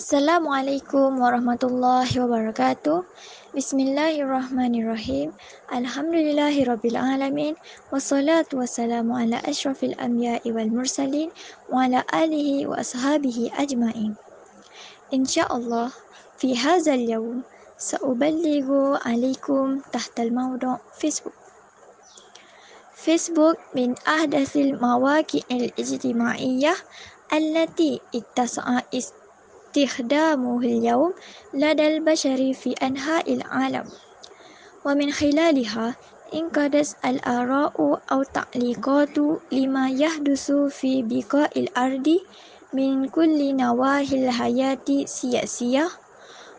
Assalamualaikum warahmatullahi wabarakatuh. Bismillahirrahmanirrahim. Alhamdulillahirrabbilalamin. Wassalatu wassalamu ala ashrafil anbiya'i wal mursalin wa ala alihi wa ashabihi ajma'in. InsyaAllah, fi hazal yawm سأبلغ عليكم تحت الموضوع فيسبوك فيسبوك من أحدث المواقع الاجتماعية التي اتسع استخدامه اليوم لدى البشر في أنحاء العالم. ومن خلالها انقدت الآراء أو تعليقات لما يحدث في بقاء الأرض من كل نواحي الحياة السياسية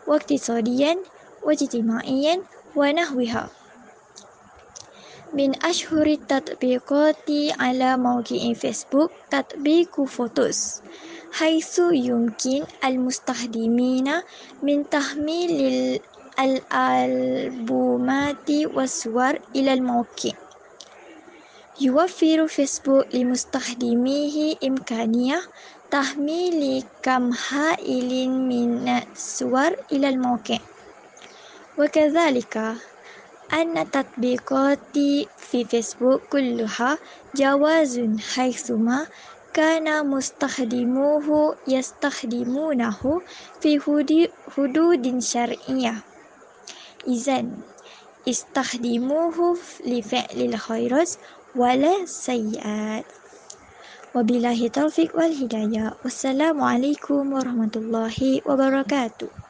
واقتصاديا واجتماعيا ونحوها. من أشهر التطبيقات على موقع فيسبوك تطبيق فوتوس حيث يمكن المستخدمين من تحميل الألبومات والصور إلى الموقع. يوفر فيسبوك لمستخدميه إمكانية تحميل كم هائل من الصور إلى الموقع. وكذلك أن التطبيقات في فيسبوك كلها جواز حيثما كان مستخدموه يستخدمونه في حدود شرعية. إذن استخدموه لفعل الخيرات ولا سيئات. وبالله التوفيق والهداية. والسلام عليكم ورحمة الله وبركاته.